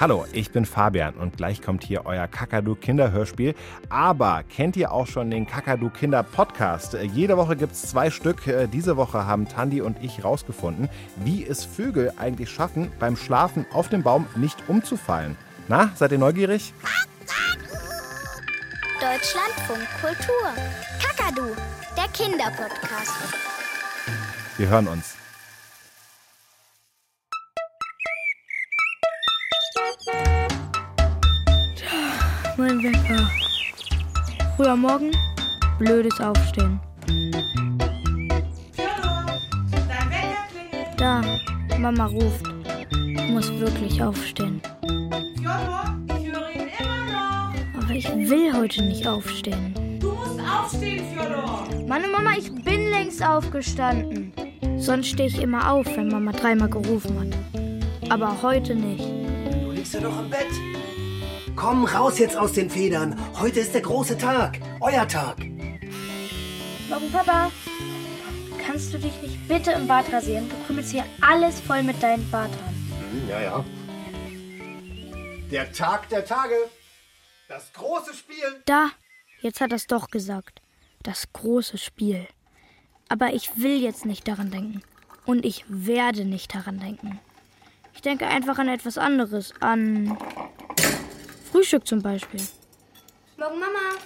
Hallo, ich bin Fabian und gleich kommt hier euer Kakadu Kinderhörspiel. Aber kennt ihr auch schon den Kakadu Kinder Podcast? Äh, jede Woche gibt es zwei Stück. Äh, diese Woche haben Tandi und ich rausgefunden, wie es Vögel eigentlich schaffen, beim Schlafen auf dem Baum nicht umzufallen. Na, seid ihr neugierig? Deutschlandfunk Kultur. Kakadu, der Kinderpodcast. Wir hören uns. Mein Wecker. Früher Morgen, blödes Aufstehen. Da, Mama ruft. Ich muss wirklich aufstehen. Aber ich will heute nicht aufstehen. Du musst aufstehen, Fjodor. Meine Mama, ich bin längst aufgestanden. Sonst stehe ich immer auf, wenn Mama dreimal gerufen hat. Aber heute nicht. Du liegst ja doch im Bett. Komm raus jetzt aus den Federn. Heute ist der große Tag. Euer Tag. Morgen, Papa. Kannst du dich nicht bitte im Bad rasieren? Du krümelst hier alles voll mit deinen Barthaaren. Hm, Ja, ja. Der Tag der Tage. Das große Spiel. Da, jetzt hat er es doch gesagt. Das große Spiel. Aber ich will jetzt nicht daran denken. Und ich werde nicht daran denken. Ich denke einfach an etwas anderes. An Frühstück zum Beispiel. Morgen, Mama.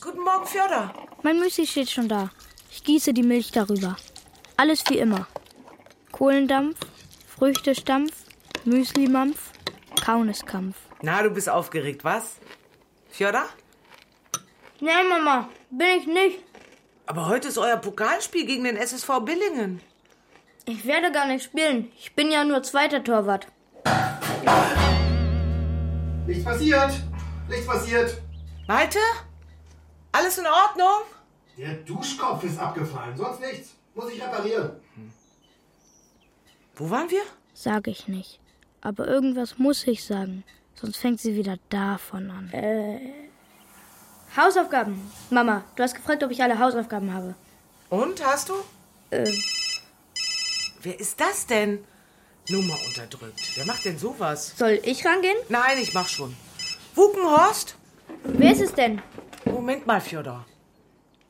Guten Morgen, Fjodor. Mein Müsli steht schon da. Ich gieße die Milch darüber. Alles wie immer. Kohlendampf, Früchtestampf, Müslimampf, Kauneskampf. Na, du bist aufgeregt, was? Fjodor? Nein, Mama, bin ich nicht. Aber heute ist euer Pokalspiel gegen den SSV Billingen. Ich werde gar nicht spielen. Ich bin ja nur zweiter Torwart. Nichts passiert. Nichts passiert. Malte? Alles in Ordnung? Der Duschkopf ist abgefallen. Sonst nichts. Muss ich reparieren. Wo waren wir? Sage ich nicht. Aber irgendwas muss ich sagen. Sonst fängt sie wieder davon an. Äh. Hausaufgaben. Mama, du hast gefragt, ob ich alle Hausaufgaben habe. Und, hast du? Äh, Wer ist das denn? Nummer unterdrückt. Wer macht denn sowas? soll ich rangehen? Nein, ich mach schon. Wukenhorst? Wer ist es denn? Moment mal, Fjodor.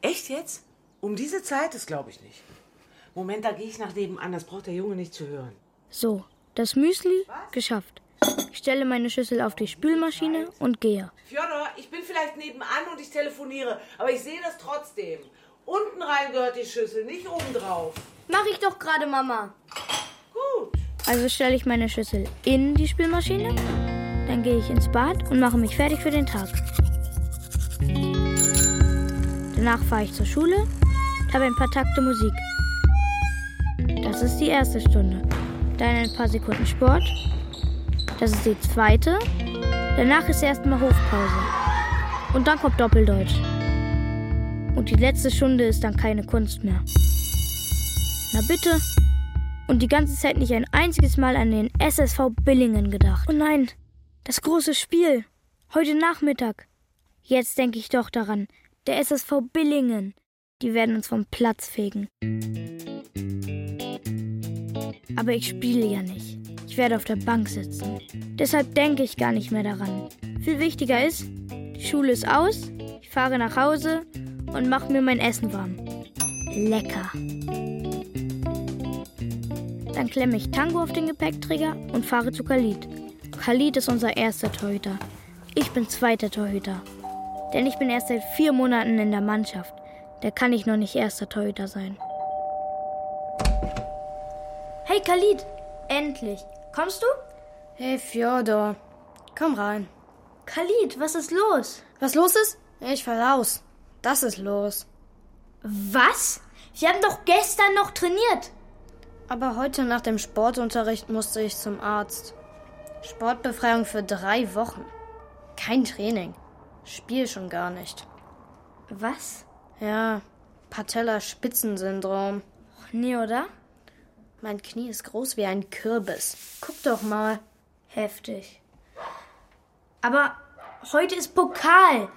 Echt jetzt? Um diese Zeit? Das glaube ich nicht. Moment, da gehe ich nach nebenan. Das braucht der Junge nicht zu hören. So, das Müsli geschafft. Ich stelle meine Schüssel auf die Spülmaschine und gehe. Fjodor, ich bin vielleicht nebenan und ich telefoniere, aber ich sehe das trotzdem. Unten rein gehört die Schüssel, nicht oben drauf. Mach ich doch gerade, Mama. Also stelle ich meine Schüssel in die Spülmaschine, dann gehe ich ins Bad und mache mich fertig für den Tag. Danach fahre ich zur Schule und habe ein paar Takte Musik. Das ist die erste Stunde. Dann ein paar Sekunden Sport. Das ist die zweite. Danach ist erstmal Hofpause. Und dann kommt Doppeldeutsch. Und die letzte Stunde ist dann keine Kunst mehr. Na bitte. Und die ganze Zeit nicht ein einziges Mal an den SSV Billingen gedacht. Oh nein, das große Spiel. Heute Nachmittag. Jetzt denke ich doch daran. Der SSV Billingen. Die werden uns vom Platz fegen. Aber ich spiele ja nicht. Ich werde auf der Bank sitzen. Deshalb denke ich gar nicht mehr daran. Viel wichtiger ist, die Schule ist aus, ich fahre nach Hause und mache mir mein Essen warm. Lecker. Dann klemme ich Tango auf den Gepäckträger und fahre zu Khalid. Khalid ist unser erster Torhüter. Ich bin zweiter Torhüter. Denn ich bin erst seit vier Monaten in der Mannschaft. Da kann ich noch nicht erster Torhüter sein. Hey Khalid, endlich. Kommst du? Hey Fjodor, komm rein. Khalid, was ist los? Was los ist? Ich fall aus. Das ist los. Was? Wir haben doch gestern noch trainiert. Aber heute nach dem Sportunterricht musste ich zum Arzt. Sportbefreiung für drei Wochen. Kein Training. Spiel schon gar nicht. Was? Ja, Patella-Spitzensyndrom. Nee, oder? Mein Knie ist groß wie ein Kürbis. Guck doch mal. Heftig. Aber heute ist Pokal.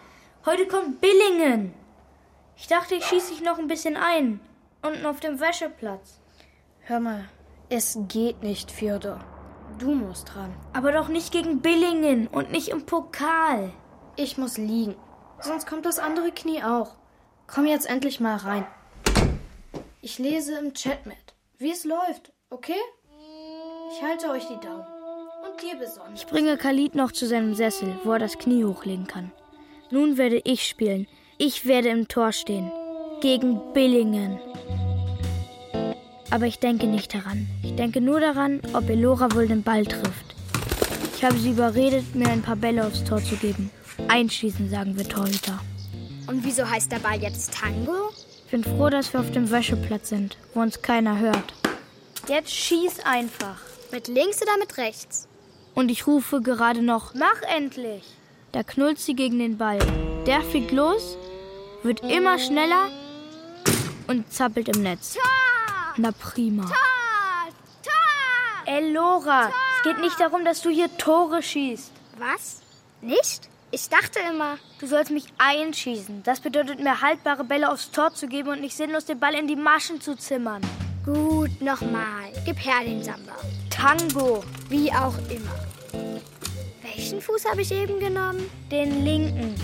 Heute kommt Billingen. Ich dachte, ich schieße dich noch ein bisschen ein. Unten auf dem Wäscheplatz. Hör mal, es geht nicht, Fjodor. Du musst dran. Aber doch nicht gegen Billingen und nicht im Pokal. Ich muss liegen. Sonst kommt das andere Knie auch. Komm jetzt endlich mal rein. Ich lese im Chat mit, wie es läuft, okay? Ich halte euch die Daumen. Und dir besonders. Ich bringe Khalid noch zu seinem Sessel, wo er das Knie hochlegen kann. Nun werde ich spielen. Ich werde im Tor stehen. Gegen Billingen. Aber ich denke nicht daran. Ich denke nur daran, ob Elora wohl den Ball trifft. Ich habe sie überredet, mir ein paar Bälle aufs Tor zu geben. Einschießen, sagen wir Torhüter. Und wieso heißt der Ball jetzt Tango? Ich bin froh, dass wir auf dem Wäscheplatz sind, wo uns keiner hört. Jetzt schieß einfach. Mit links oder mit rechts? Und ich rufe gerade noch, mach endlich! Da knullt sie gegen den Ball. Der fliegt los, wird immer schneller und zappelt im Netz. Tor! Na prima. Tor! Tor! Elora, es geht nicht darum, dass du hier Tore schießt. Was? Nicht? Ich dachte immer. Du sollst mich einschießen. Das bedeutet mir haltbare Bälle aufs Tor zu geben und nicht sinnlos den Ball in die Maschen zu zimmern. Gut, nochmal. Gib her den Samba. Tango, Wie auch immer. Welchen Fuß habe ich eben genommen? den linken.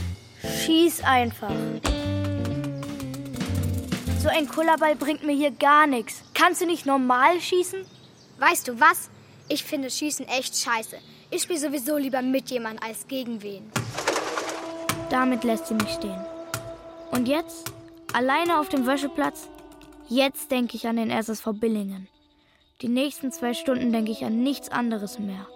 Schieß einfach. So ein Kullerball bringt mir hier gar nichts. Kannst du nicht normal schießen? Weißt du was? Ich finde Schießen echt scheiße. Ich spiele sowieso lieber mit jemandem als gegen wen. Damit lässt sie mich stehen. Und jetzt? Alleine auf dem Wäscheplatz? Jetzt denke ich an den SSV Billingen. Die nächsten zwei Stunden denke ich an nichts anderes mehr.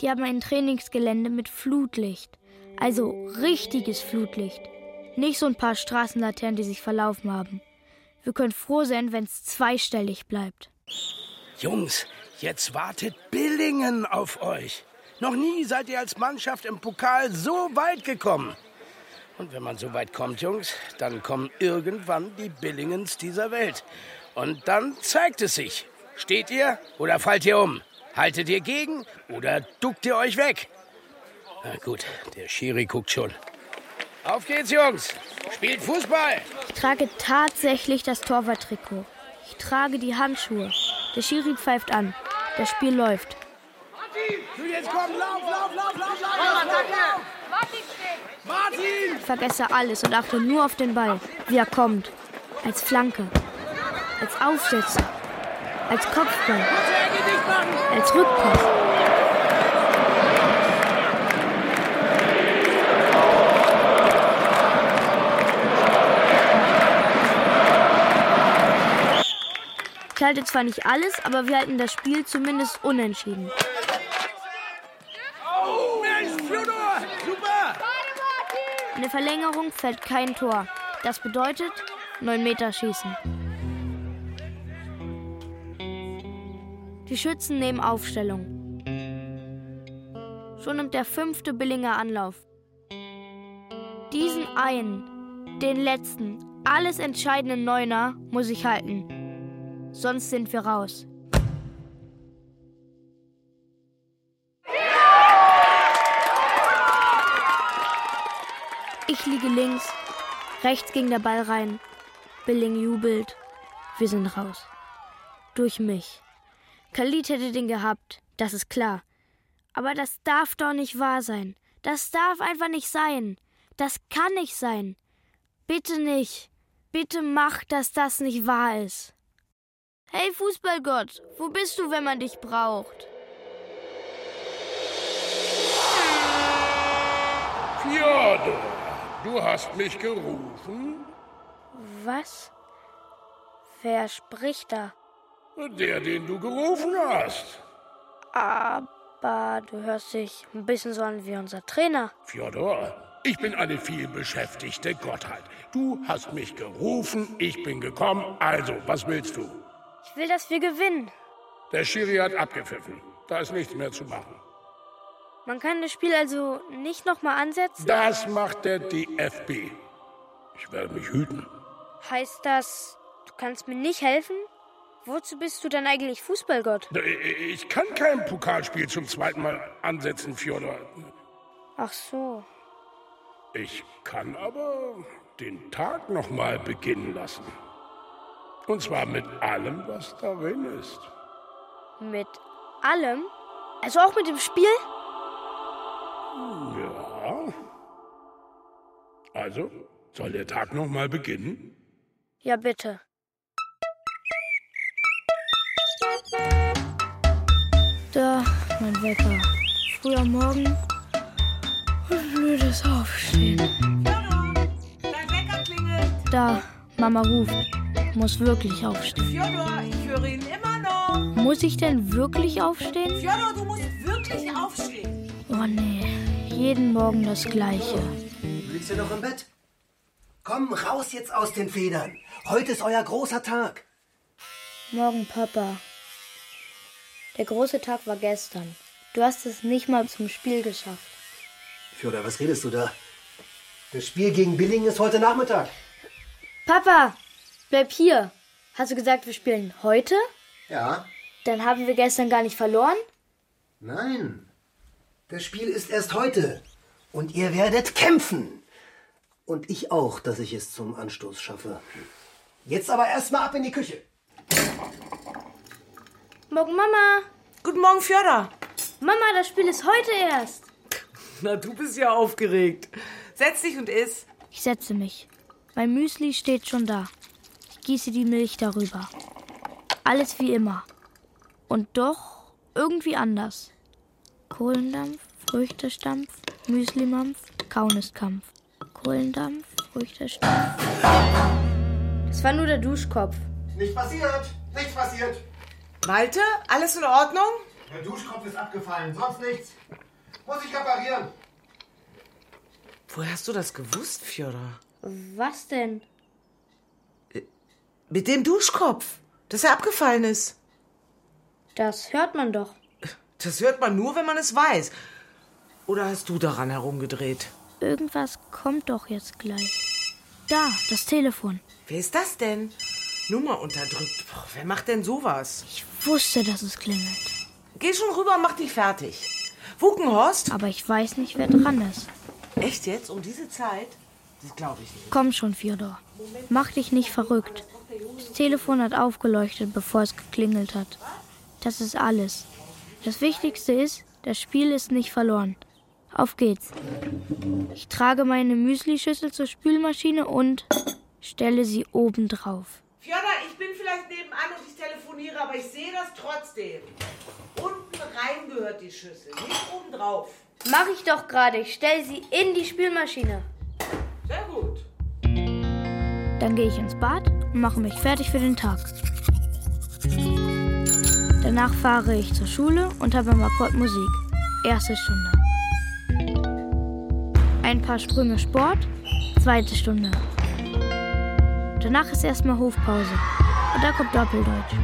Die haben ein Trainingsgelände mit Flutlicht. Also richtiges Flutlicht. Nicht so ein paar Straßenlaternen, die sich verlaufen haben. Wir können froh sein, wenn es zweistellig bleibt. Jungs, jetzt wartet Billingen auf euch. Noch nie seid ihr als Mannschaft im Pokal so weit gekommen. Und wenn man so weit kommt, Jungs, dann kommen irgendwann die Billingens dieser Welt. Und dann zeigt es sich. Steht ihr oder fallt ihr um? Haltet ihr gegen oder duckt ihr euch weg? Na gut, der Schiri guckt schon. Auf geht's, Jungs. Spielt Fußball. Ich trage tatsächlich das Torwarttrikot. Ich trage die Handschuhe. Der Schiri pfeift an. Das Spiel läuft. Du jetzt komm, lauf, lauf, lauf, lauf, lauf. Martin! Ich vergesse alles und achte nur auf den Ball, wie er kommt. Als Flanke, als Aufsätze, als Kopfball, als Rückpass. Ich halte zwar nicht alles, aber wir halten das Spiel zumindest unentschieden. In der Verlängerung fällt kein Tor. Das bedeutet 9 Meter schießen. Die Schützen nehmen Aufstellung. Schon nimmt der fünfte Billinger Anlauf. Diesen einen, den letzten, alles entscheidenden Neuner muss ich halten. Sonst sind wir raus. Ich liege links, rechts ging der Ball rein. Billing jubelt. Wir sind raus. Durch mich. Khalid hätte den gehabt, das ist klar. Aber das darf doch nicht wahr sein. Das darf einfach nicht sein. Das kann nicht sein. Bitte nicht. Bitte mach, dass das nicht wahr ist. Hey Fußballgott, wo bist du, wenn man dich braucht? Fjodor, du hast mich gerufen? Was? Wer spricht da? Der, den du gerufen hast. Aber du hörst dich ein bisschen so an wie unser Trainer. Fjodor, ich bin eine vielbeschäftigte Gottheit. Du hast mich gerufen, ich bin gekommen. Also, was willst du? Ich will, dass wir gewinnen. Der Schiri hat abgepfiffen. Da ist nichts mehr zu machen. Man kann das Spiel also nicht nochmal ansetzen? Das macht der DFB. Ich werde mich hüten. Heißt das, du kannst mir nicht helfen? Wozu bist du denn eigentlich Fußballgott? Ich kann kein Pokalspiel zum zweiten Mal ansetzen, Fjodor. Ach so. Ich kann aber den Tag noch mal beginnen lassen. Und zwar mit allem, was darin ist. Mit allem? Also auch mit dem Spiel? Ja. Also, soll der Tag noch mal beginnen? Ja, bitte. Da, mein Wecker. Früh am Morgen. Und blödes Aufstehen. Dein Wecker klingelt. Da, Mama ruft. Muss wirklich aufstehen. Fjodor, ich höre ihn immer noch. Muss ich denn wirklich aufstehen? Fjodor, du musst wirklich aufstehen. Oh nee, jeden Morgen das Gleiche. Liegst du noch im Bett? Komm raus jetzt aus den Federn. Heute ist euer großer Tag. Morgen, Papa. Der große Tag war gestern. Du hast es nicht mal zum Spiel geschafft. Fjodor, was redest du da? Das Spiel gegen Billingen ist heute Nachmittag. Papa, bleib hier. Hast du gesagt, wir spielen heute? Ja? Dann haben wir gestern gar nicht verloren? Nein. Das Spiel ist erst heute. Und ihr werdet kämpfen. Und ich auch, dass ich es zum Anstoß schaffe. Jetzt aber erstmal ab in die Küche. Morgen, Mama. Guten Morgen, Fjodor. Mama, das Spiel ist heute erst. Na, du bist ja aufgeregt. Setz dich und iss. Ich setze mich. Mein Müsli steht schon da. Gieße die Milch darüber. Alles wie immer. Und doch irgendwie anders. Kohlendampf, Früchtestampf, Müslimampf, Kaunistkampf. Kohlendampf, Früchtestampf. Das war nur der Duschkopf. Nicht passiert. Nichts passiert. Malte, alles in Ordnung? Der Duschkopf ist abgefallen. Sonst nichts. Muss ich reparieren. Woher hast du das gewusst, Fjodor? Was denn? Mit dem Duschkopf, dass er abgefallen ist. Das hört man doch. Das hört man nur, wenn man es weiß. Oder hast du daran herumgedreht? Irgendwas kommt doch jetzt gleich. Da, das Telefon. Wer ist das denn? Nummer unterdrückt. Boah, wer macht denn sowas? Ich wusste, dass es klingelt. Geh schon rüber und mach dich fertig. Wukenhorst? Aber ich weiß nicht, wer dran ist. Echt jetzt? Um diese Zeit? Das glaube ich nicht. Komm schon, Fjodor. Mach dich nicht verrückt. Das Telefon hat aufgeleuchtet, bevor es geklingelt hat. Das ist alles. Das Wichtigste ist, das Spiel ist nicht verloren. Auf geht's. Ich trage meine Müslischüssel zur Spülmaschine und stelle sie oben drauf. Fjodor, ich bin vielleicht nebenan und ich telefoniere, aber ich sehe das trotzdem. Unten rein gehört die Schüssel, nicht oben drauf. Mach ich doch gerade. Ich stelle sie in die Spülmaschine. Sehr gut. Dann gehe ich ins Bad und mache mich fertig für den Tag. Danach fahre ich zur Schule und habe im Akkord Musik. Erste Stunde. Ein paar Sprünge Sport. Zweite Stunde. Danach ist erstmal Hofpause. Und da kommt Doppeldeutsch.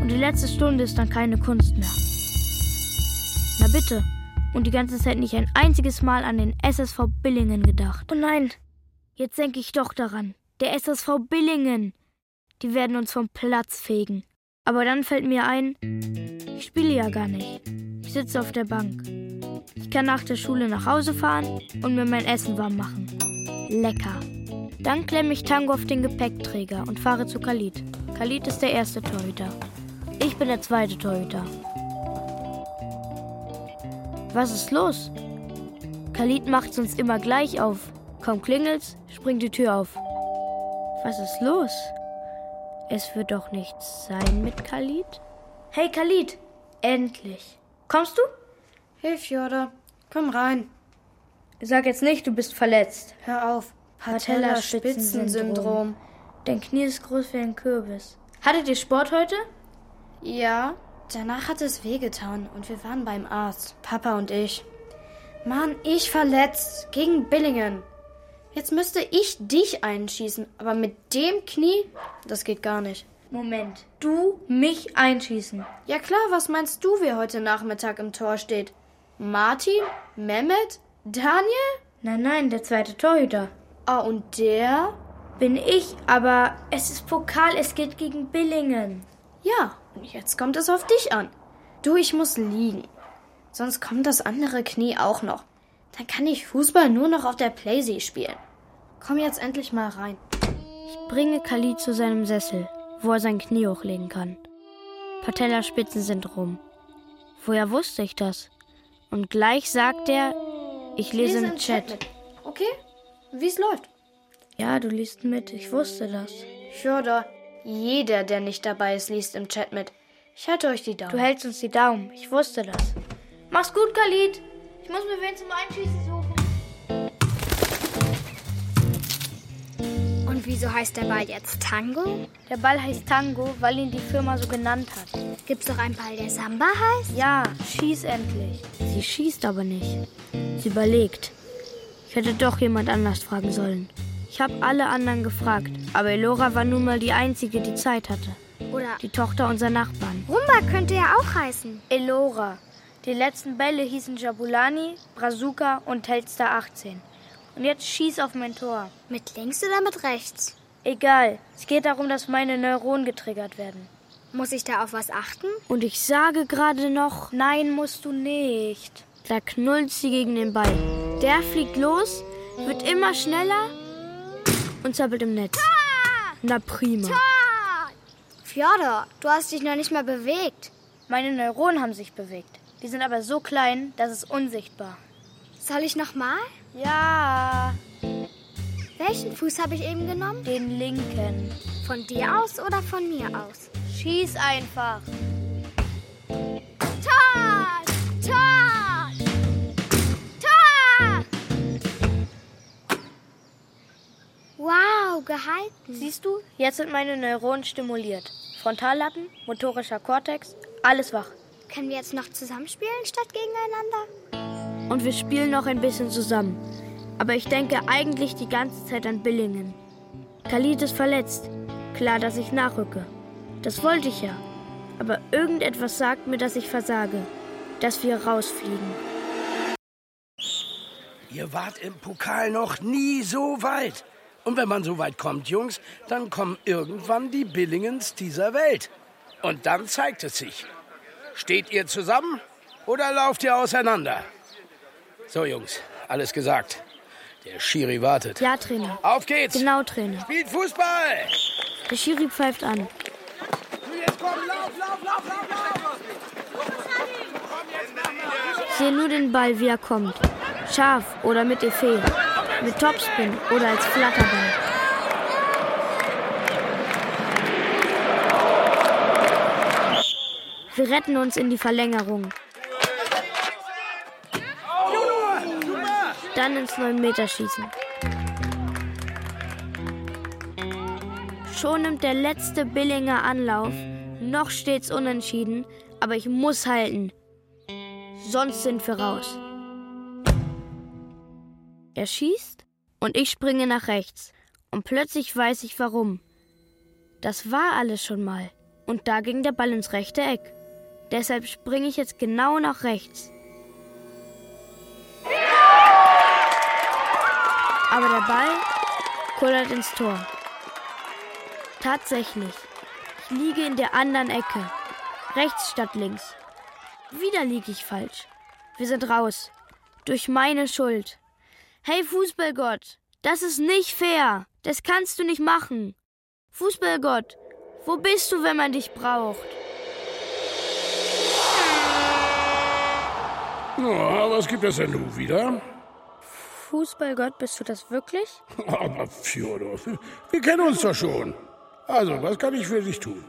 Und die letzte Stunde ist dann keine Kunst mehr. Na bitte. Und die ganze Zeit nicht ein einziges Mal an den SSV Billingen gedacht. Oh nein, jetzt denke ich doch daran. Der SSV Billingen. Die werden uns vom Platz fegen. Aber dann fällt mir ein, ich spiele ja gar nicht. Ich sitze auf der Bank. Ich kann nach der Schule nach Hause fahren und mir mein Essen warm machen. Lecker. Dann klemme ich Tango auf den Gepäckträger und fahre zu Khalid. Khalid ist der erste Torhüter. Ich bin der zweite Torhüter. Was ist los? Khalid macht's uns immer gleich auf. Kaum klingelt's, springt die Tür auf. Was ist los? Es wird doch nichts sein mit Khalid? Hey Khalid, endlich. Kommst du? Hey Fjodor, komm rein. Sag jetzt nicht, du bist verletzt. Hör auf. Patellaspitzensyndrom. Dein Knie ist groß wie ein Kürbis. Hattet ihr Sport heute? Ja, danach hat es wehgetan und wir waren beim Arzt, Papa und ich. Mann, ich verletzt gegen Billingen. Jetzt müsste ich dich einschießen, aber mit dem Knie, das geht gar nicht. Moment, du mich einschießen. Ja klar, was meinst du, wer heute Nachmittag im Tor steht? Martin? Mehmet? Daniel? Nein, nein, der zweite Torhüter. Ah, und der? Bin ich, aber es ist Pokal, es geht gegen Billingen. Ja, und jetzt kommt es auf dich an. Du, ich muss liegen. Sonst kommt das andere Knie auch noch. Dann kann ich Fußball nur noch auf der Playsee spielen. Komm jetzt endlich mal rein. Ich bringe Khalid zu seinem Sessel, wo er sein Knie hochlegen kann. Patellaspitzensyndrom. Woher wusste ich das? Und gleich sagt er, ich lese im Chat. mit. Okay? Wie es läuft. Ja, du liest mit, ich wusste das. Fjodor, jeder, der nicht dabei ist, liest im Chat mit. Ich halte euch die Daumen. Du hältst uns die Daumen, ich wusste das. Mach's gut, Khalid. Ich muss mir wen zum Einschießen suchen. Und wieso heißt der Ball jetzt Tango? Der Ball heißt Tango, weil ihn die Firma so genannt hat. Gibt's doch einen Ball, der Samba heißt? Ja, schieß endlich. Sie schießt aber nicht. Sie überlegt. Ich hätte doch jemand anders fragen sollen. Ich habe alle anderen gefragt, aber Elora war nun mal die Einzige, die Zeit hatte. Oder Die Tochter unserer Nachbarn. Rumba könnte ja auch heißen. Elora. Die letzten Bälle hießen Jabulani, Brazuka und Telstar 18. Und jetzt schieß auf mein Tor. Mit links oder mit rechts? Egal, es geht darum, dass meine Neuronen getriggert werden. Muss ich da auf was achten? Und ich sage gerade noch, nein, musst du nicht. Da knullt sie gegen den Ball. Der fliegt los, wird immer schneller und zappelt im Netz. Na prima. Fjodor, du hast dich noch nicht mal bewegt. Meine Neuronen haben sich bewegt. Die sind aber so klein, das ist unsichtbar. Soll ich noch mal? Ja, Welchen Fuß habe ich eben genommen? den linken. Von dir aus oder von mir aus? Schieß einfach. Tor! Tor! Tor! Wow, gehalten. Siehst du, jetzt sind meine Neuronen stimuliert. Frontallappen, motorischer Kortex, alles wach. Können wir jetzt noch zusammenspielen statt gegeneinander? Und wir spielen noch ein bisschen zusammen. Aber ich denke eigentlich die ganze Zeit an Billingen. Khalid ist verletzt. Klar, dass ich nachrücke. Das wollte ich ja. Aber irgendetwas sagt mir, dass ich versage. Dass wir rausfliegen. Ihr wart im Pokal noch nie so weit. Und wenn man so weit kommt, Jungs, dann kommen irgendwann die Billingens dieser Welt. Und dann zeigt es sich. Steht ihr zusammen oder lauft ihr auseinander? So, Jungs, alles gesagt. Der Schiri wartet. Ja, Trainer. Auf geht's! Genau, Trainer. Spielt Fußball! Der Schiri pfeift an. Jetzt komm, lauf, lauf, lauf, lauf, lauf! Ich sehe nur den Ball, wie er kommt. Scharf oder mit Effet. Mit Topspin oder als Flatterball. Wir retten uns in die Verlängerung. Dann ins 9-Meter-Schießen. Schon nimmt der letzte Billinger Anlauf. Noch steht's unentschieden, aber ich muss halten. Sonst sind wir raus. Er schießt und ich springe nach rechts. Und plötzlich weiß ich warum. Das war alles schon mal. Und da ging der Ball ins rechte Eck. Deshalb springe ich jetzt genau nach rechts. Aber der Ball kullert ins Tor. Tatsächlich. Ich liege in der anderen Ecke. Rechts statt links. Wieder liege ich falsch. Wir sind raus. Durch meine Schuld. Hey Fußballgott, das ist nicht fair. Das kannst du nicht machen. Fußballgott, wo bist du, wenn man dich braucht? Na, was gibt es denn nun wieder? Fußballgott, bist du das wirklich? Aber Fjodor, wir kennen uns doch schon. Also, was kann ich für dich tun?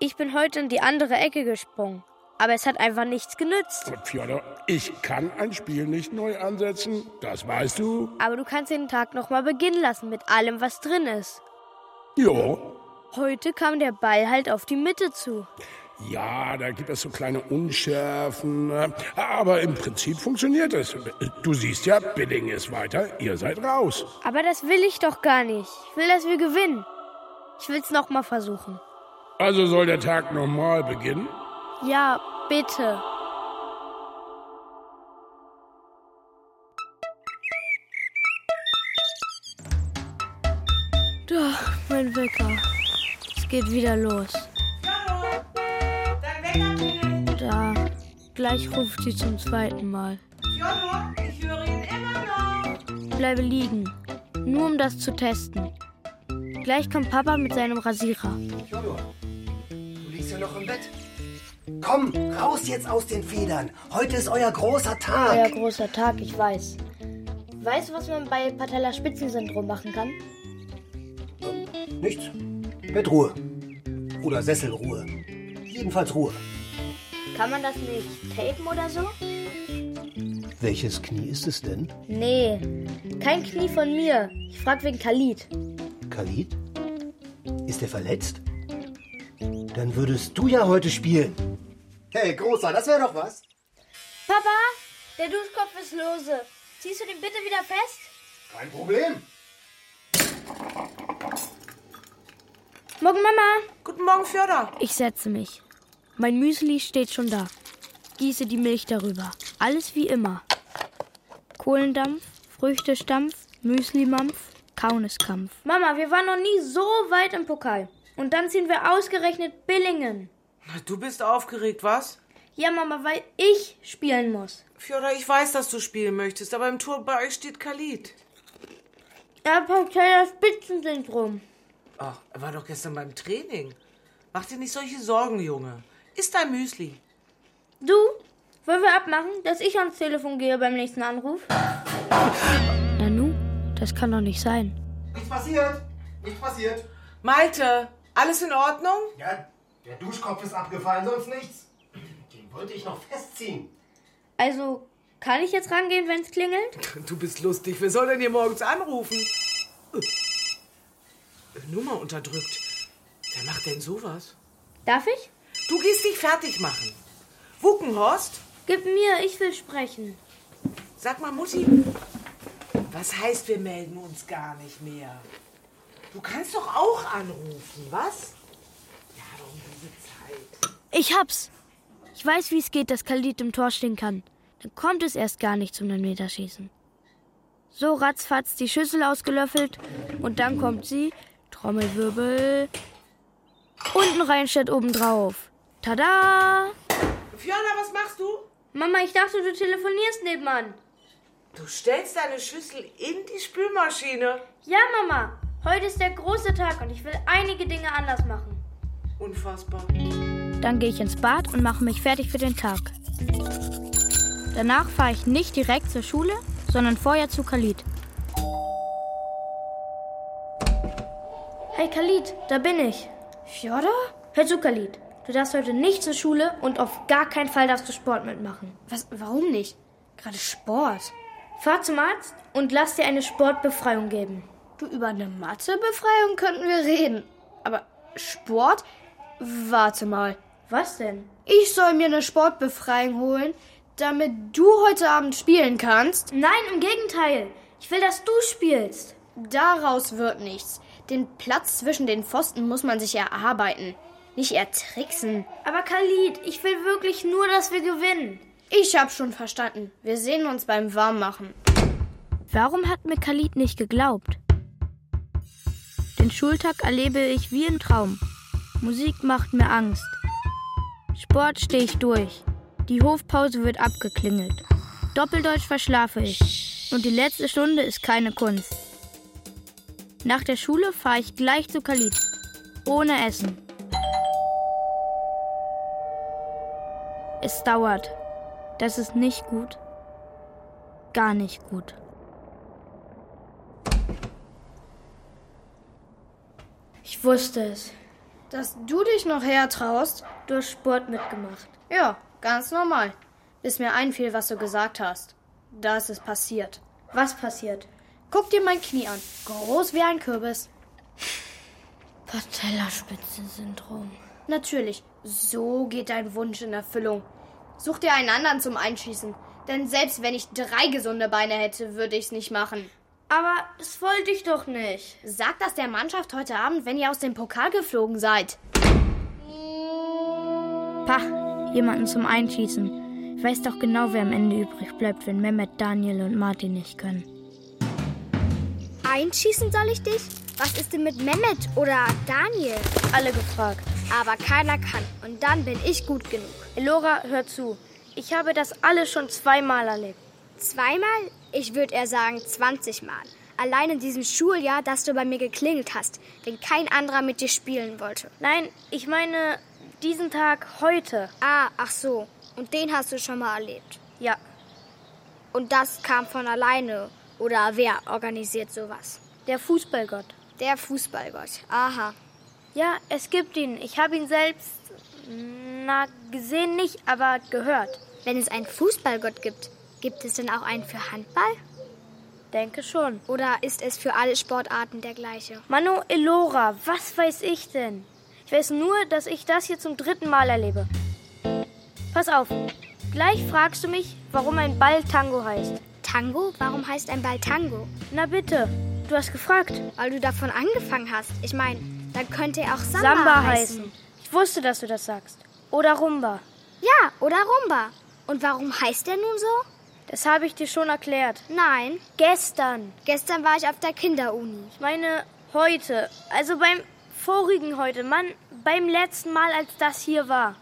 Ich bin heute in die andere Ecke gesprungen. Aber es hat einfach nichts genützt. Fjodor, ich kann ein Spiel nicht neu ansetzen, das weißt du. Aber du kannst den Tag nochmal beginnen lassen mit allem, was drin ist. Jo. Heute kam der Ball halt auf die Mitte zu. Ja, da gibt es so kleine Unschärfen. äh, Aber im Prinzip funktioniert es. Du siehst ja, Billing ist weiter, ihr seid raus. Aber das will ich doch gar nicht. Ich will, dass wir gewinnen. Ich will's nochmal versuchen. Also soll der Tag nochmal beginnen? Ja, bitte. Da, mein Wecker. Es geht wieder los. Da, gleich ruft sie zum zweiten Mal. ich höre ihn immer noch. Bleibe liegen, nur um das zu testen. Gleich kommt Papa mit seinem Rasierer. Jojo, du liegst ja noch im Bett. Komm, raus jetzt aus den Federn. Heute ist euer großer Tag. Euer großer Tag, ich weiß. Weißt du, was man bei Patella-Spitzensyndrom machen kann? Nichts. Bettruhe. Oder Sesselruhe. Jedenfalls Ruhe. Kann man das nicht tapen oder so? Welches Knie ist es denn? Nee, kein Knie von mir. Ich frag wegen Khalid. Khalid? Ist er verletzt? Dann würdest du ja heute spielen. Hey, Großer, das wäre doch was. Papa, der Duschkopf ist lose. Ziehst du den bitte wieder fest? Kein Problem. Morgen, Mama. Guten Morgen, Fjodor. Ich setze mich. Mein Müsli steht schon da. Gieße die Milch darüber. Alles wie immer. Kohlendampf, Früchtestampf, Müslimampf, Kauneskampf. Mama, wir waren noch nie so weit im Pokal. Und dann ziehen wir ausgerechnet Billingen. Na, Du bist aufgeregt, was? Ja, Mama, weil ich spielen muss. Fjodor, ich weiß, dass du spielen möchtest, aber im Tor bei euch steht Khalid. Er hat Patellar Spitzensyndrom. Ach, er war doch gestern beim Training. Mach dir nicht solche Sorgen, Junge. Ist dein Müsli. Du, wollen wir abmachen, dass ich ans Telefon gehe beim nächsten Anruf? Nanu, das kann doch nicht sein. Nichts passiert. Nichts passiert. Malte, alles in Ordnung? Ja, der Duschkopf ist abgefallen, sonst nichts. Den wollte ich noch festziehen. Also, kann ich jetzt rangehen, wenn es klingelt? Du bist lustig. Wer soll denn hier morgens anrufen? Äh, Nummer unterdrückt. Wer macht denn sowas? Darf ich? Du gehst dich fertig machen. Wuckenhorst? Gib mir, ich will sprechen. Sag mal, Mutti, was heißt, wir melden uns gar nicht mehr? Du kannst doch auch anrufen, was? Ja, doch um diese Zeit. Ich hab's. Ich weiß, wie es geht, dass Khalid im Tor stehen kann. Dann kommt es erst gar nicht zum Meterschießen. So ratzfatz die Schüssel ausgelöffelt und dann kommt sie, Trommelwirbel, unten rein statt oben drauf. Tada! Fiona, was machst du? Mama, ich dachte, du telefonierst nebenan. Du stellst deine Schüssel in die Spülmaschine. Ja, Mama. Heute ist der große Tag und ich will einige Dinge anders machen. Unfassbar. Dann gehe ich ins Bad und mache mich fertig für den Tag. Danach fahre ich nicht direkt zur Schule, sondern vorher zu Khalid. Hey Khalid, da bin ich. Fjodor? Hör zu, Khalid. Du darfst heute nicht zur Schule und auf gar keinen Fall darfst du Sport mitmachen. Was, warum nicht? Gerade Sport. Fahr zum Arzt und lass dir eine Sportbefreiung geben. Du, über eine Mathebefreiung könnten wir reden. Aber Sport? Warte mal. Was denn? Ich soll mir eine Sportbefreiung holen, damit du heute Abend spielen kannst? Nein, im Gegenteil. Ich will, dass du spielst. Daraus wird nichts. Den Platz zwischen den Pfosten muss man sich erarbeiten. Nicht ertricksen. Aber Khalid, ich will wirklich nur, dass wir gewinnen. Ich hab schon verstanden. Wir sehen uns beim Warmmachen. Warum hat mir Khalid nicht geglaubt? Den Schultag erlebe ich wie im Traum. Musik macht mir Angst. Sport stehe ich durch. Die Hofpause wird abgeklingelt. Doppeldeutsch verschlafe ich. Und die letzte Stunde ist keine Kunst. Nach der Schule fahre ich gleich zu Khalid. Ohne Essen. Es dauert. Das ist nicht gut. Gar nicht gut. Ich wusste es. Dass du dich noch hertraust? Du hast Sport mitgemacht. Ja, ganz normal. Bis mir einfiel, was du gesagt hast. Da ist es passiert. Was passiert? Guck dir mein Knie an. Groß wie ein Kürbis. Patellaspitzensyndrom. Natürlich, so geht dein Wunsch in Erfüllung. Such dir einen anderen zum Einschießen. Denn selbst wenn ich drei gesunde Beine hätte, würde ich's nicht machen. Aber das wollte ich doch nicht. Sag das der Mannschaft heute Abend, wenn ihr aus dem Pokal geflogen seid. Pah, jemanden zum Einschießen. Ich weiß doch genau, wer am Ende übrig bleibt, wenn Mehmet, Daniel und Martin nicht können. Einschießen soll ich dich? Was ist denn mit Mehmet oder Daniel? Alle gefragt. Aber keiner kann. Und dann bin ich gut genug. Elora, hör zu. Ich habe das alles schon zweimal erlebt. Zweimal? Ich würde eher sagen 20 Mal. Allein in diesem Schuljahr, dass du bei mir geklingelt hast, wenn kein anderer mit dir spielen wollte. Nein, ich meine diesen Tag heute. Ah, ach so. Und den hast du schon mal erlebt. Ja. Und das kam von alleine. Oder wer organisiert sowas? Der Fußballgott. Der Fußballgott. Aha. Ja, es gibt ihn. Ich habe ihn selbst, na, gesehen nicht, aber gehört. Wenn es einen Fußballgott gibt, gibt es denn auch einen für Handball? Denke schon. Oder ist es für alle Sportarten der gleiche? Mano Elora, was weiß ich denn? Ich weiß nur, dass ich das hier zum dritten Mal erlebe. Pass auf, gleich fragst du mich, warum ein Ball Tango heißt. Tango? Warum heißt ein Ball Tango? Na bitte, du hast gefragt. Weil du davon angefangen hast. Ich meine, dann könnte er auch Samba, Samba heißen. heißen. Ich wusste, dass du das sagst. Oder Rumba. Ja, oder Rumba. Und warum heißt er nun so? Das habe ich dir schon erklärt. Nein, Gestern. gestern war ich auf der Kinderuni. Ich meine heute. Also beim vorigen heute. Mann, beim letzten Mal, als das hier war.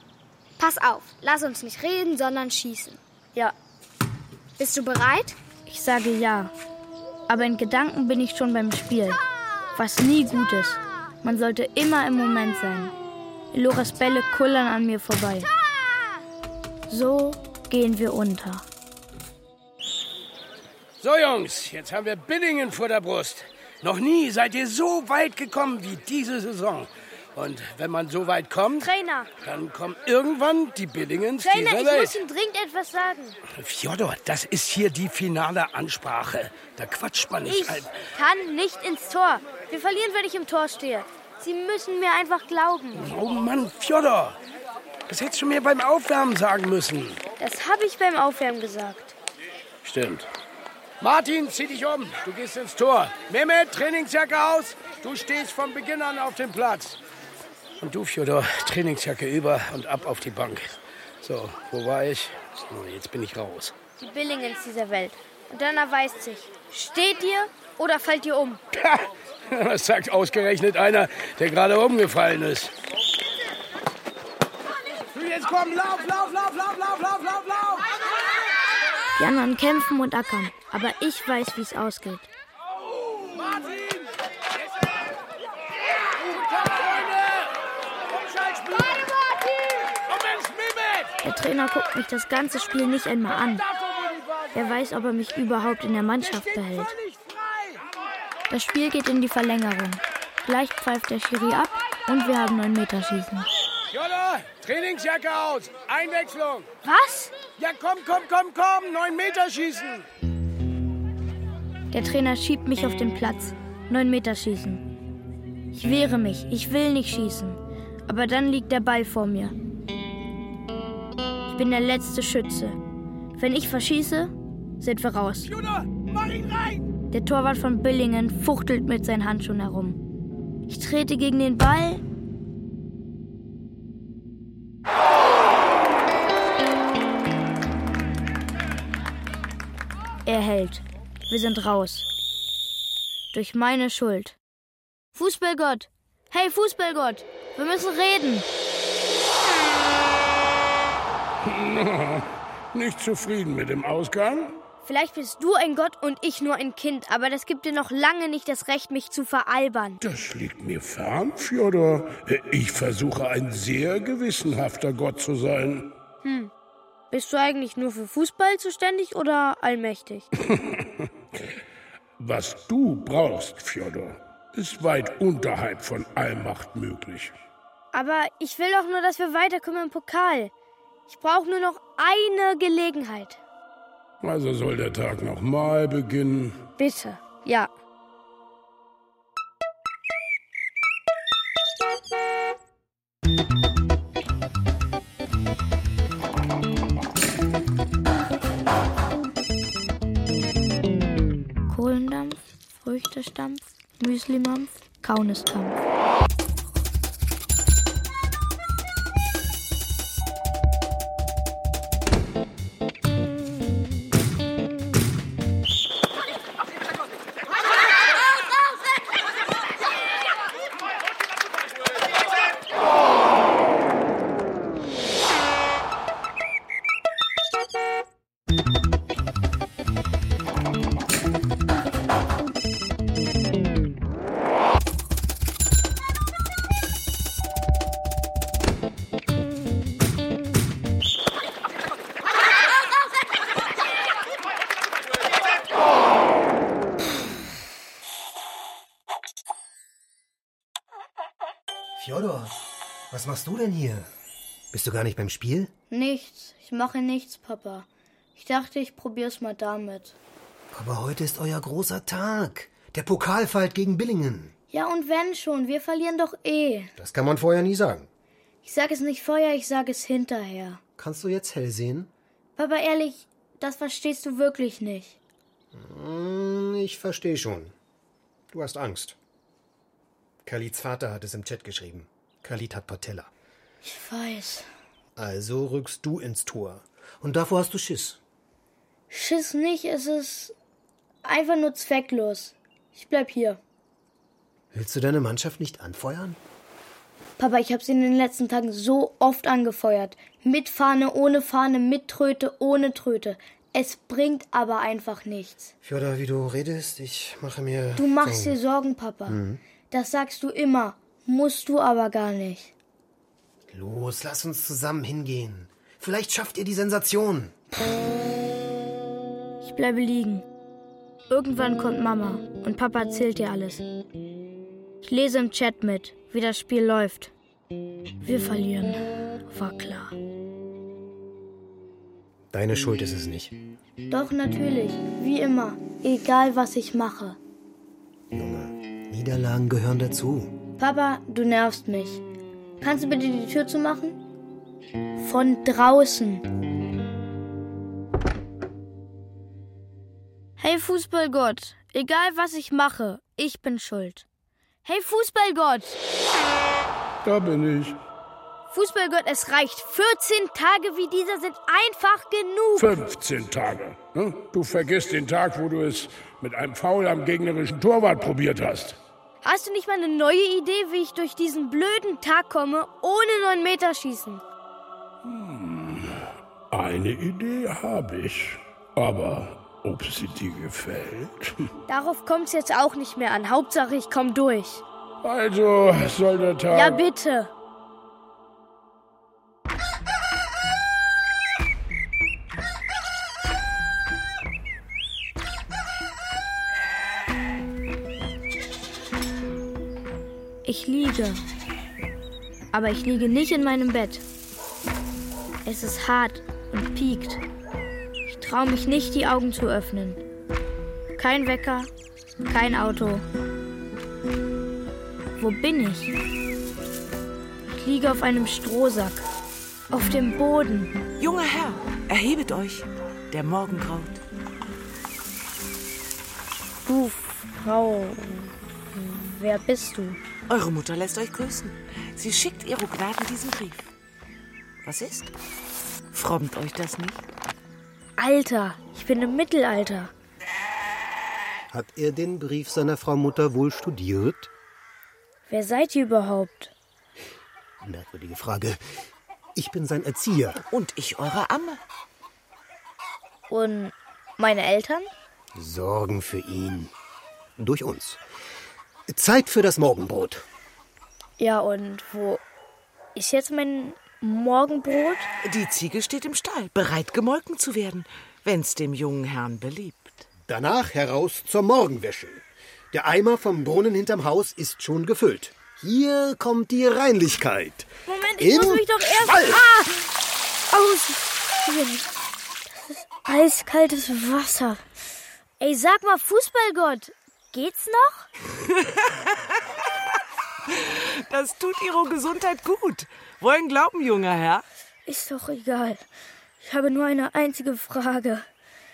Pass auf, lass uns nicht reden, sondern schießen. Ja, Bist du bereit? ich sage ja. Aber in Gedanken bin ich schon beim Spiel. Was nie gut ist. Man sollte immer im Moment sein. Eloras Bälle kullern an mir vorbei. So gehen wir unter. So, Jungs, jetzt haben wir Billingen vor der Brust. Noch nie seid ihr so weit gekommen wie diese Saison. Und wenn man so weit kommt, Trainer, dann kommen irgendwann die Billingens Trainer, dieser ich Welt. muss ihm dringend etwas sagen. Fjodor, das ist hier die finale Ansprache. Da quatscht man nicht Ich ein. kann nicht ins Tor. Wir verlieren, wenn ich im Tor stehe. Sie müssen mir einfach glauben. Oh Mann, Fjodor, das hättest du mir beim Aufwärmen sagen müssen. Das habe ich beim Aufwärmen gesagt. Stimmt. Martin, zieh dich um. Du gehst ins Tor. Mehmet, Trainingsjacke aus. Du stehst von Beginn an auf dem Platz. Und du, Fjodor, Trainingsjacke über und ab auf die Bank. So, wo war ich? Oh, jetzt bin ich raus. Die Billingens dieser Welt. Und dann erweist sich, steht ihr oder fallt ihr um? Was sagt ausgerechnet einer, der gerade umgefallen ist? Jetzt komm, lauf, lauf, lauf, lauf, lauf, lauf, lauf, lauf! Die anderen kämpfen und ackern. Aber ich weiß, wie es ausgeht. Der Trainer guckt mich das ganze Spiel nicht einmal an. Er weiß, ob er mich überhaupt in der Mannschaft behält. Das Spiel geht in die Verlängerung. Gleich pfeift der Schiri ab und wir haben 9 Meter Schießen. Jonna, Trainingsjacke aus! Einwechslung! Was? Ja, komm, komm, komm, komm! Neun Meter schießen! Der Trainer schiebt mich auf den Platz. 9 Meter schießen. Ich wehre mich, ich will nicht schießen. Aber dann liegt der Ball vor mir. Ich bin der letzte Schütze. Wenn ich verschieße, sind wir raus. Jonna, mach ihn rein! Der Torwart von Billingen fuchtelt mit seinen Handschuhen herum. Ich trete gegen den Ball. Er hält. Wir sind raus. Durch meine Schuld. Fußballgott! Hey, Fußballgott! Wir müssen reden! Nicht zufrieden mit dem Ausgang? Vielleicht bist du ein Gott und ich nur ein Kind, aber das gibt dir noch lange nicht das Recht, mich zu veralbern. Das liegt mir fern, Fjodor. Ich versuche ein sehr gewissenhafter Gott zu sein. Bist du eigentlich nur für Fußball zuständig oder allmächtig? Was du brauchst, Fjodor, ist weit unterhalb von Allmacht möglich. Aber ich will doch nur, dass wir weiterkommen im Pokal. Ich brauche nur noch eine Gelegenheit. Also soll der Tag nochmal beginnen. Bitte. Ja. Kohlendampf, Früchtestampf, Müslimampf, Kaunisdampf. Bist du gar nicht beim Spiel? Nichts. Ich mache nichts, Papa. Ich dachte, ich probier's mal damit. Aber heute ist euer großer Tag. Der Pokalfight gegen Billingen. Ja, und wenn schon, wir verlieren doch eh. Das kann man vorher nie sagen. Ich sag es nicht vorher, ich sag es hinterher. Kannst du jetzt hell sehen? Papa, ehrlich, das verstehst du wirklich nicht. Hm, Ich verstehe schon. Du hast Angst. Khalits Vater hat es im Chat geschrieben. Khalid hat Patella. Ich weiß. Also rückst du ins Tor. Und davor hast du Schiss. Schiss nicht, es ist einfach nur zwecklos. Ich bleib hier. Willst du deine Mannschaft nicht anfeuern? Papa, ich habe sie in den letzten Tagen so oft angefeuert. Mit Fahne, ohne Fahne, mit Tröte, ohne Tröte. Es bringt aber einfach nichts. Fjodor, wie du redest, ich mache mir. Du machst dir Sorgen, Papa. Das sagst du immer. Musst du aber gar nicht. Los, lass uns zusammen hingehen. Vielleicht schafft ihr die Sensation. Ich bleibe liegen. Irgendwann kommt Mama und Papa erzählt dir alles. Ich lese im Chat mit, wie das Spiel läuft. Wir verlieren. War klar. Deine Schuld ist es nicht. Doch natürlich, wie immer. Egal was ich mache. Junge, Niederlagen gehören dazu. Papa, du nervst mich. Kannst du bitte die Tür zumachen? Von draußen. Hey Fußballgott, egal was ich mache, ich bin schuld. Hey Fußballgott, Da bin ich. Fußballgott, es reicht. 14 Tage wie dieser sind einfach genug. 15 Tage. Ne? Du vergisst den Tag, wo du es mit einem Foul am gegnerischen Torwart probiert hast. Hast du nicht mal eine neue Idee, wie ich durch diesen blöden Tag komme, ohne 9 Meter schießen? Eine Idee habe ich. Aber ob sie dir gefällt? Darauf kommt's jetzt auch nicht mehr an. Hauptsache, ich komm durch. Also soll der Tag. Ja, bitte. Liege. Aber ich liege nicht in meinem Bett. Es ist hart und piekt. Ich traue mich nicht, die Augen zu öffnen. Kein Wecker, kein Auto. Wo bin ich? Ich liege auf einem Strohsack. Auf dem Boden. Junger Herr, erhebet euch. Der Morgen graut. Du, Frau. Wer bist du? Eure Mutter lässt euch grüßen. Sie schickt ihre Gnaden diesen Brief. Was ist? Frommt euch das nicht? Alter, ich bin im Mittelalter. Hat er den Brief seiner Frau Mutter wohl studiert? Wer seid ihr überhaupt? Merkwürdige Frage. Ich bin sein Erzieher. Und ich eure Amme. Und meine Eltern? Sorgen für ihn. Durch uns. Zeit für das Morgenbrot. Ja, und wo ist jetzt mein Morgenbrot? Die Ziege steht im Stall, bereit gemolken zu werden, wenn's dem jungen Herrn beliebt. Danach heraus zur Morgenwäsche. Der Eimer vom Brunnen hinterm Haus ist schon gefüllt. Hier kommt die Reinlichkeit. Moment, ich Im muss mich doch erst. Ah! Ist eiskaltes Wasser. Ey, sag mal, Fußballgott, geht's noch? Das tut ihrer Gesundheit gut. Wollen glauben, junger Herr? Ist doch egal. Ich habe nur eine einzige Frage.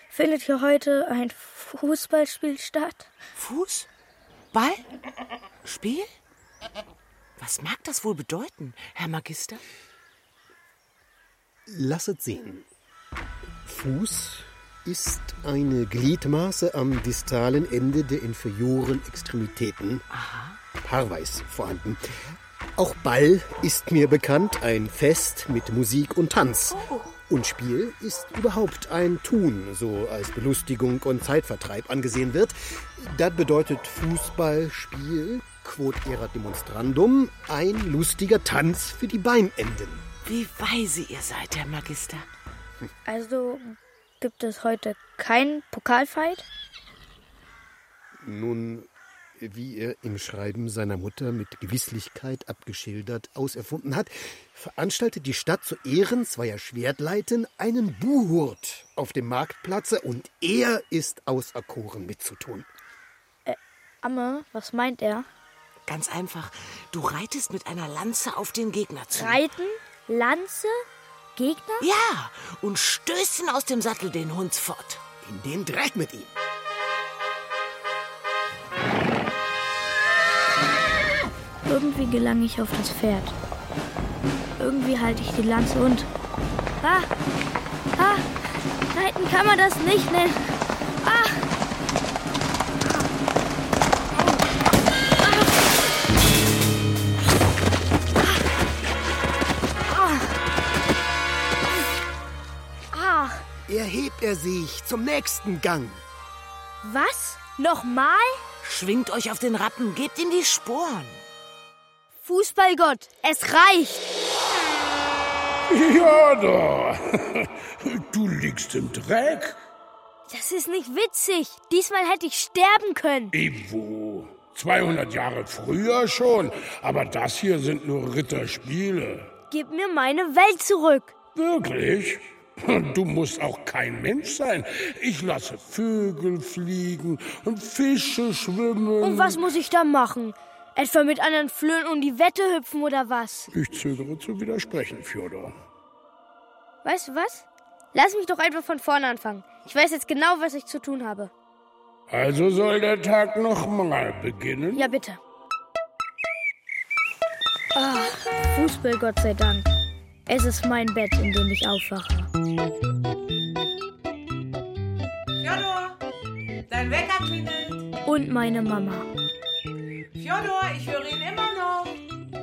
Findet hier heute ein Fußballspiel statt? Fuß? Ball? Spiel? Was mag das wohl bedeuten, Herr Magister? Lasset sehen. Fuß ist eine Gliedmaße am distalen Ende der inferioren Extremitäten. Paarweis vorhanden. Auch Ball ist mir bekannt, ein Fest mit Musik und Tanz. Und Spiel ist überhaupt ein Tun, so als Belustigung und Zeitvertreib angesehen wird. Das bedeutet Fußballspiel, quod erat demonstrandum, ein lustiger Tanz für die Beinenden. Wie weise ihr seid, Herr Magister. Also gibt es heute keinen Pokalfight? Nun, wie er im Schreiben seiner Mutter mit Gewisslichkeit abgeschildert auserfunden hat, veranstaltet die Stadt zu Ehren zweier Schwertleiten einen Buhurt auf dem Marktplatze und er ist auserkoren mitzutun. Äh, Amme, was meint er? Ganz einfach. Du reitest mit einer Lanze auf den Gegner zu. Reiten? Lanze? Gegner? Ja, und stößt ihn aus dem Sattel den Hund fort. In den Dreck mit ihm. Irgendwie gelange ich auf das Pferd. Irgendwie halte ich die Lanze und. Ah! Ah! Reiten kann man das nicht nennen. Ah! Erhebt er sich zum nächsten Gang. Was? Nochmal? Schwingt euch auf den Rappen, gebt ihm die Sporen. Fußballgott, es reicht. Ja, da. Du liegst im Dreck. Das ist nicht witzig. Diesmal hätte ich sterben können. Ivo. 200 Jahre früher schon. Aber das hier sind nur Ritterspiele. Gib mir meine Welt zurück. Wirklich? Du musst auch kein Mensch sein. Ich lasse Vögel fliegen und Fische schwimmen. Und was muss ich da machen? Etwa mit anderen Flöhen um die Wette hüpfen oder was? Ich zögere zu widersprechen, Fjodor. Weißt du was? Lass mich doch einfach von vorne anfangen. Ich weiß jetzt genau, was ich zu tun habe. Also soll der Tag nochmal beginnen? Ja, bitte. Ah, Fußball, Gott sei Dank. Es ist mein Bett, in dem ich aufwache. Fjodor, dein Wecker klingelt. Und meine Mama. Fjodor, ich höre ihn immer noch.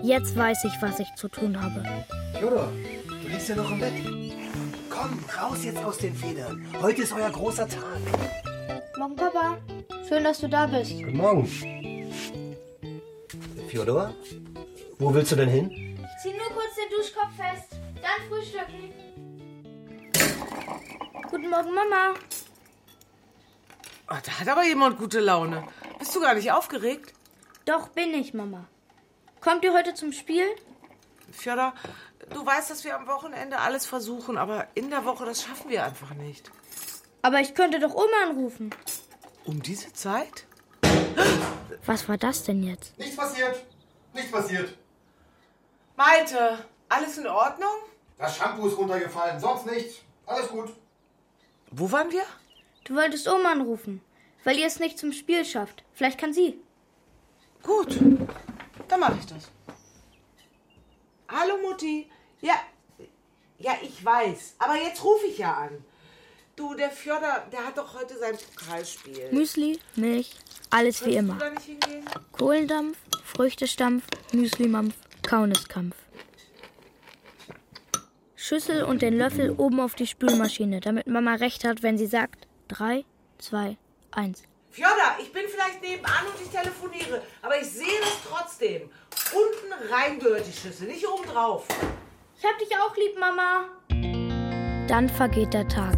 Jetzt weiß ich, was ich zu tun habe. Jodor, du liegst ja noch im Bett. Komm, raus jetzt aus den Federn. Heute ist euer großer Tag. Morgen, Papa. Schön, dass du da bist. Guten Morgen. Fjodor, wo willst du denn hin? Ich zieh nur kurz den Duschkopf fest. Dann frühstücken. Guten Morgen, Mama. Oh, da hat aber jemand gute Laune. Bist du gar nicht aufgeregt? Doch bin ich, Mama. Kommt ihr heute zum Spiel? Fjodor, du weißt, dass wir am Wochenende alles versuchen, aber in der Woche, das schaffen wir einfach nicht. Aber ich könnte doch Oma anrufen. Um diese Zeit? Was war das denn jetzt? Nichts passiert. Nichts passiert. Malte, alles in Ordnung? Das Shampoo ist runtergefallen, sonst nichts. Alles gut. Wo waren wir? Du wolltest Oma anrufen, weil ihr es nicht zum Spiel schafft. Vielleicht kann sie. Gut, dann mache ich das. Hallo Mutti. Ja, ja, ich weiß. Aber jetzt rufe ich ja an. Du, der Fjodor, der hat doch heute sein Pokalspiel. Müsli, Milch, alles wie Willst immer. du da nicht hingehen? Kohlendampf, Früchtestampf, Müslimampf, Kauneskampf. Schüssel und den Löffel oben auf die Spülmaschine, damit Mama recht hat, wenn sie sagt 3, 2, 1. Fjodor, ich bin vielleicht nebenan und ich telefoniere, aber ich sehe das trotzdem. Unten rein gehört die Schüssel, nicht oben drauf. Ich hab dich auch lieb, Mama. Dann vergeht der Tag.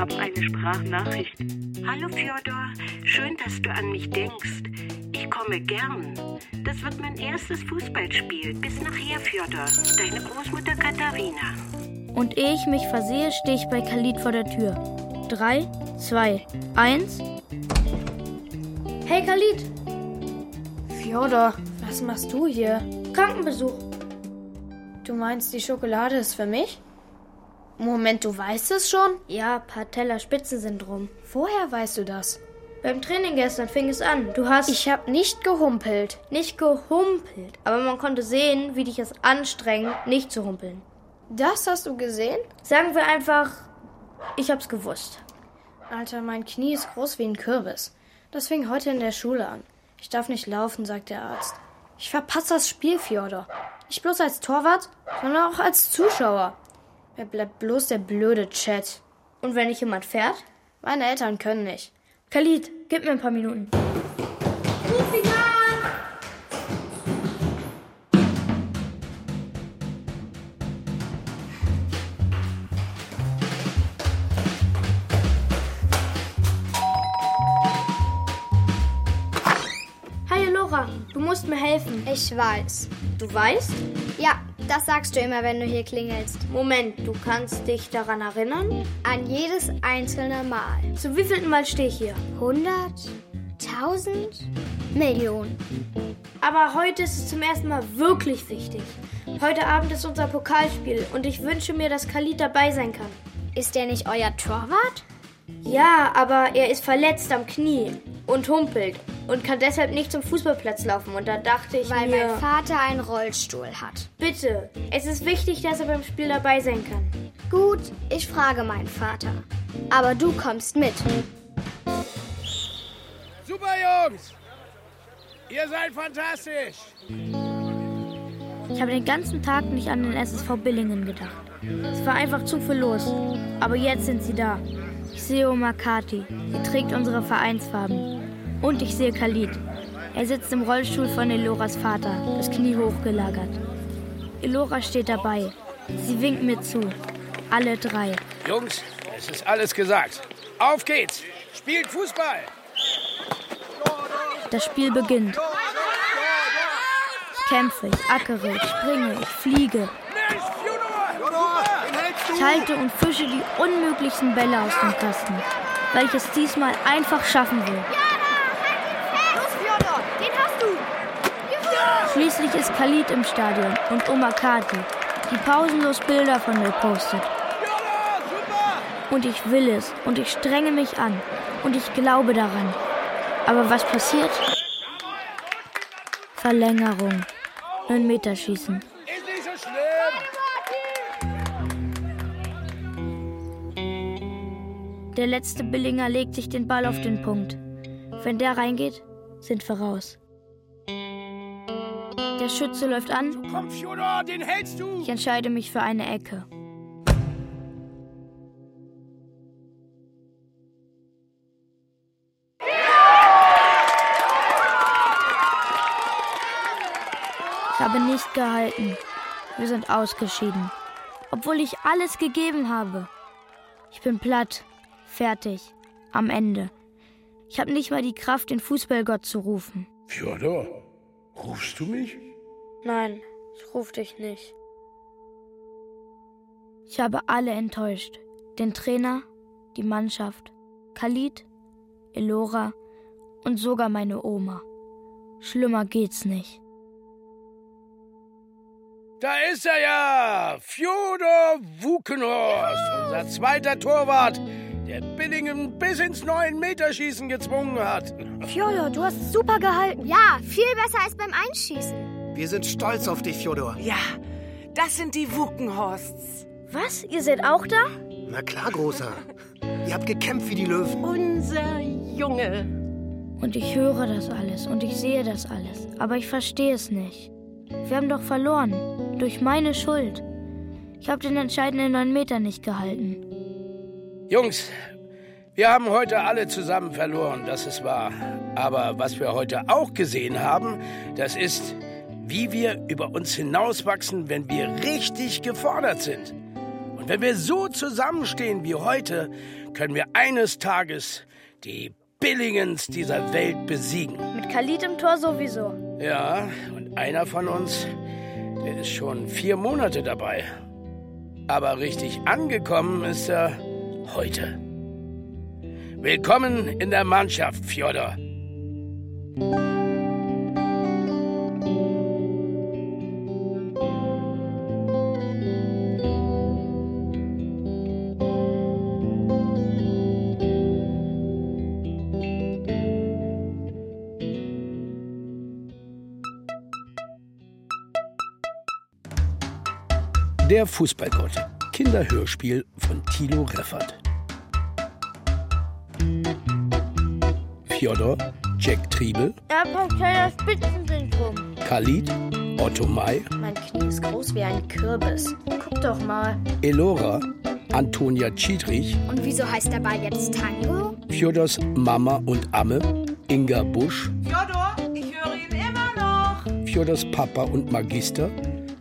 Haben eine Sprachnachricht. Hallo Fjodor, schön, dass du an mich denkst. Ich komme gern. Das wird mein erstes Fußballspiel. Bis nachher, Fjodor. Deine Großmutter Katharina. Und ehe ich mich versehe, stehe ich bei Khalid vor der Tür. 3, 2, 1. Hey Khalid, Fjodor, was machst du hier? Krankenbesuch. Du meinst, die Schokolade ist für mich? Moment, du weißt es schon? Ja, Patellaspitzensyndrom. Woher weißt du das? Beim Training gestern fing es an. Du hast Ich hab nicht gehumpelt. nicht gehumpelt, aber man konnte sehen, wie dich es anstrengt, nicht zu humpeln. Das hast du gesehen? Sagen wir einfach, ich hab's gewusst. Alter, mein Knie ist groß wie ein Kürbis. Das fing heute in der Schule an. Ich darf nicht laufen, sagt der Arzt. Ich verpasse das Spiel, Fjodor. Nicht bloß als Torwart, sondern auch als Zuschauer. Mir bleibt bloß der blöde Chat. Und wenn nicht jemand fährt? Meine Eltern können nicht. Khalid, gib mir ein paar Minuten. Ruf ihn an! Hi Laura, du musst mir helfen. Ich weiß. Du weißt? Ja, das sagst du immer, wenn du hier klingelst. Moment, du kannst dich daran erinnern? An jedes einzelne Mal. Zu wievielten Mal stehe ich hier? 100, 1000, Millionen. Aber heute ist es zum ersten Mal wirklich wichtig. Heute Abend ist unser Pokalspiel und ich wünsche mir, dass Khalid dabei sein kann. Ist der nicht euer Torwart? Ja, aber er ist verletzt am Knie und humpelt und kann deshalb nicht zum Fußballplatz laufen. Und da dachte ich Weil mir... mein Vater einen Rollstuhl hat. Bitte, es ist wichtig, dass er beim Spiel dabei sein kann. Gut, ich frage meinen Vater. Aber du kommst mit. Super, Jungs! Ihr seid fantastisch! Ich habe den ganzen Tag nicht an den SSV Billingen gedacht. Es war einfach zu viel los. Aber jetzt sind sie da. Ich sehe Oma Kati. Sie trägt unsere Vereinsfarben. Und ich sehe Khalid. Er sitzt im Rollstuhl von Eloras Vater, das Knie hochgelagert. Elora steht dabei. Sie winkt mir zu. Alle drei. Jungs, es ist alles gesagt. Auf geht's! Spielt Fußball! Das Spiel beginnt. Ich kämpfe, ich ackere, ich springe, ich fliege. Ich halte und fische die unmöglichsten Bälle aus dem Kasten, weil ich es diesmal einfach schaffen will. Du. Schließlich ist Khalid im Stadion und Oma Kati, die pausenlos Bilder von mir postet. Und ich will es und ich strenge mich an und ich glaube daran. Aber was passiert? Verlängerung. 9 Meter Der letzte Billinger legt sich den Ball auf den Punkt. Wenn der reingeht, sind wir raus. Der Schütze läuft an. Komm, Fjodor, den hältst du! Ich entscheide mich für eine Ecke. Ich habe nicht gehalten. Wir sind ausgeschieden. Obwohl ich alles gegeben habe. Ich bin platt, fertig, am Ende. Ich habe nicht mal die Kraft, den Fußballgott zu rufen. Fjodor, rufst du mich? Nein, ich ruf dich nicht. Ich habe alle enttäuscht. Den Trainer, die Mannschaft, Khalid, Elora und sogar meine Oma. Schlimmer geht's nicht. Da ist er ja! Fjodor Wukenhorst, unser zweiter Torwart, der Billingen bis ins 9-Meter-Schießen gezwungen hat. Fjodor, du hast super gehalten. Ja, viel besser als beim Einschießen. Wir sind stolz auf dich, Fjodor. Ja, das sind die Wukenhorsts. Was? Ihr seid auch da? Na klar, Großer. Ihr habt gekämpft wie die Löwen. Unser Junge. Und ich höre das alles und ich sehe das alles, aber ich verstehe es nicht. Wir haben doch verloren. Durch meine Schuld. Ich habe den entscheidenden 9 Meter nicht gehalten. Jungs, wir haben heute alle zusammen verloren, das ist wahr. Aber was wir heute auch gesehen haben, das ist, wie wir über uns hinauswachsen, wenn wir richtig gefordert sind. Und wenn wir so zusammenstehen wie heute, können wir eines Tages die Billingens dieser Welt besiegen. Mit Khalid im Tor sowieso. Ja, und einer von uns, der ist schon vier Monate dabei. Aber richtig angekommen ist er heute. Willkommen in der Mannschaft, Fjodor. Der Fußballgott. Kinderhörspiel von Thilo Reffert. Fjodor, Jack Triebel, Er kleines Spitzensyndrom. Khalid, Otto May, Mein Knie ist groß wie ein Kürbis. Guck doch mal. Elora, Antonia Schiedrich, Und wieso heißt der Ball jetzt Tango? Fjodors Mama und Amme, Inga Busch, Fjodor, ich höre ihn immer noch. Fjodors Papa und Magister,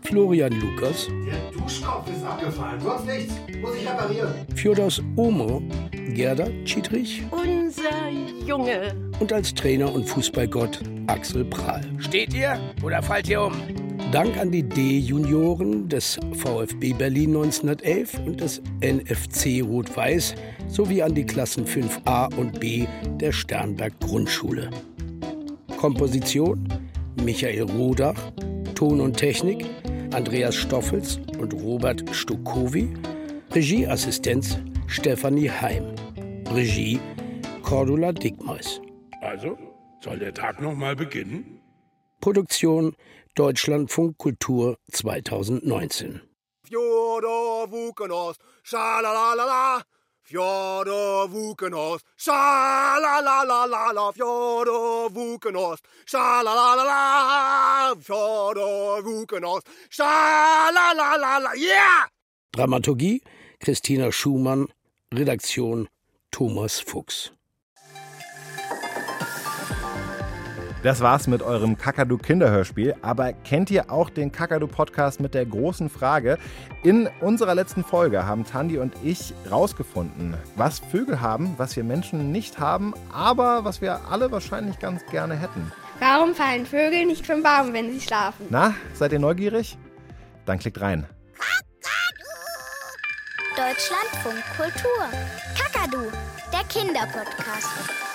Florian Lukas, Der Duschkopf ist abgefallen. Sonst nichts. Muss ich reparieren. Fjodors Omo, Gerda Schiedrich Unser Junge. und als Trainer und Fußballgott Axel Prahl. Steht ihr oder fallt ihr um? Dank an die D-Junioren des VfB Berlin 1911 und des NFC Rot-Weiß sowie an die Klassen 5a und b der Sternberg Grundschule. Komposition Michael Rodach, Ton und Technik Andreas Stoffels und Robert Stukowi, Regieassistenz Stefanie Heim, Regie Cordula Dickmeis. Also, soll der Tag noch mal beginnen? Produktion Deutschlandfunk Kultur 2019. Fjodor Wukenos, schalalalala. Fjodor Wukenos, schalalalala. Fjodor Wukenos, schalalalala. Fjodor Wukenos, schalalalala. Yeah! Dramaturgie Christina Schumann, Redaktion Thomas Fuchs. Das war's mit eurem Kakadu Kinderhörspiel. Aber kennt ihr auch den Kakadu Podcast mit der großen Frage? In unserer letzten Folge haben Tandi und ich rausgefunden, was Vögel haben, was wir Menschen nicht haben, aber was wir alle wahrscheinlich ganz gerne hätten. Warum fallen Vögel nicht vom Baum, wenn sie schlafen? Na, seid ihr neugierig? Dann klickt rein. Deutschlandfunk Kultur. Kakadu, der Kinderpodcast.